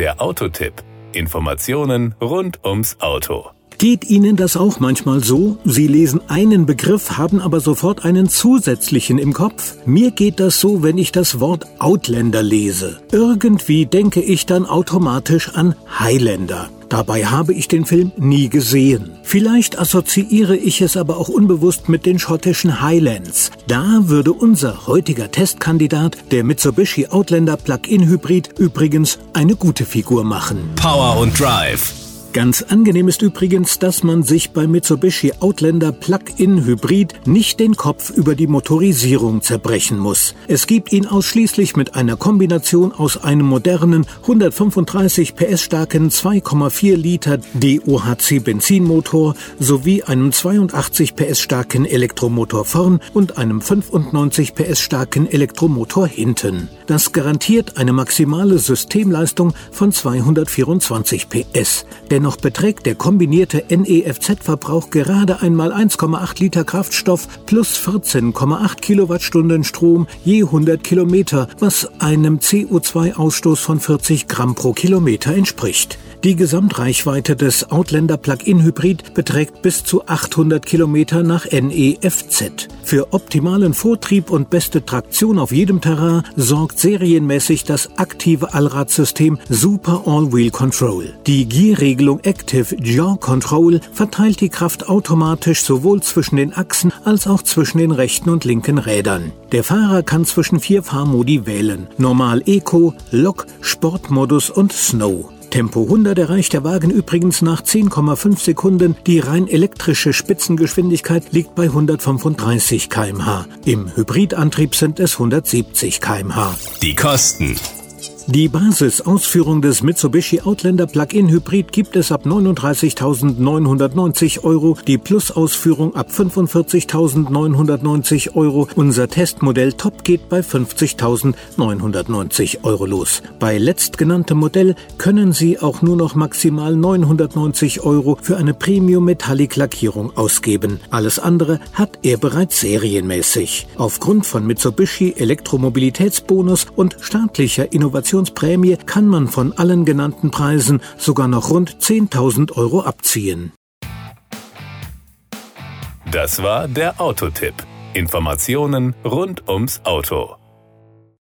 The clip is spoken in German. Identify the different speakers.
Speaker 1: Der Autotipp. Informationen rund ums Auto.
Speaker 2: Geht Ihnen das auch manchmal so? Sie lesen einen Begriff, haben aber sofort einen zusätzlichen im Kopf? Mir geht das so, wenn ich das Wort Outlander lese. Irgendwie denke ich dann automatisch an Highlander. Dabei habe ich den Film nie gesehen. Vielleicht assoziiere ich es aber auch unbewusst mit den schottischen Highlands. Da würde unser heutiger Testkandidat, der Mitsubishi Outlander Plug-in Hybrid, übrigens eine gute Figur machen.
Speaker 1: Power und Drive
Speaker 2: Ganz angenehm ist übrigens, dass man sich bei Mitsubishi Outlander Plug-in Hybrid nicht den Kopf über die Motorisierung zerbrechen muss. Es gibt ihn ausschließlich mit einer Kombination aus einem modernen 135 PS starken 2,4 Liter DOHC Benzinmotor sowie einem 82 PS starken Elektromotor vorn und einem 95 PS starken Elektromotor hinten. Das garantiert eine maximale Systemleistung von 224 PS. Dennoch beträgt der kombinierte NEFZ-Verbrauch gerade einmal 1,8 Liter Kraftstoff plus 14,8 Kilowattstunden Strom je 100 Kilometer, was einem CO2-Ausstoß von 40 Gramm pro Kilometer entspricht. Die Gesamtreichweite des Outlander Plug-in Hybrid beträgt bis zu 800 Kilometer nach NEFZ. Für optimalen Vortrieb und beste Traktion auf jedem Terrain sorgt serienmäßig das aktive Allradsystem Super All-Wheel Control. Die Gierregelung Active Jaw Control verteilt die Kraft automatisch sowohl zwischen den Achsen als auch zwischen den rechten und linken Rädern. Der Fahrer kann zwischen vier Fahrmodi wählen. Normal Eco, Lock, Sportmodus und Snow. Tempo 100 erreicht der Wagen übrigens nach 10,5 Sekunden. Die rein elektrische Spitzengeschwindigkeit liegt bei 135 km/h. Im Hybridantrieb sind es 170 km/h.
Speaker 1: Die Kosten.
Speaker 2: Die Basisausführung des Mitsubishi Outlander Plug-in Hybrid gibt es ab 39.990 Euro, die Plus-Ausführung ab 45.990 Euro. Unser Testmodell Top geht bei 50.990 Euro los. Bei letztgenanntem Modell können Sie auch nur noch maximal 990 Euro für eine Premium Metallic Lackierung ausgeben. Alles andere hat er bereits serienmäßig. Aufgrund von Mitsubishi Elektromobilitätsbonus und staatlicher Innovation Innovationsprämie kann man von allen genannten Preisen sogar noch rund 10.000 Euro abziehen.
Speaker 1: Das war der Autotipp. Informationen rund ums Auto.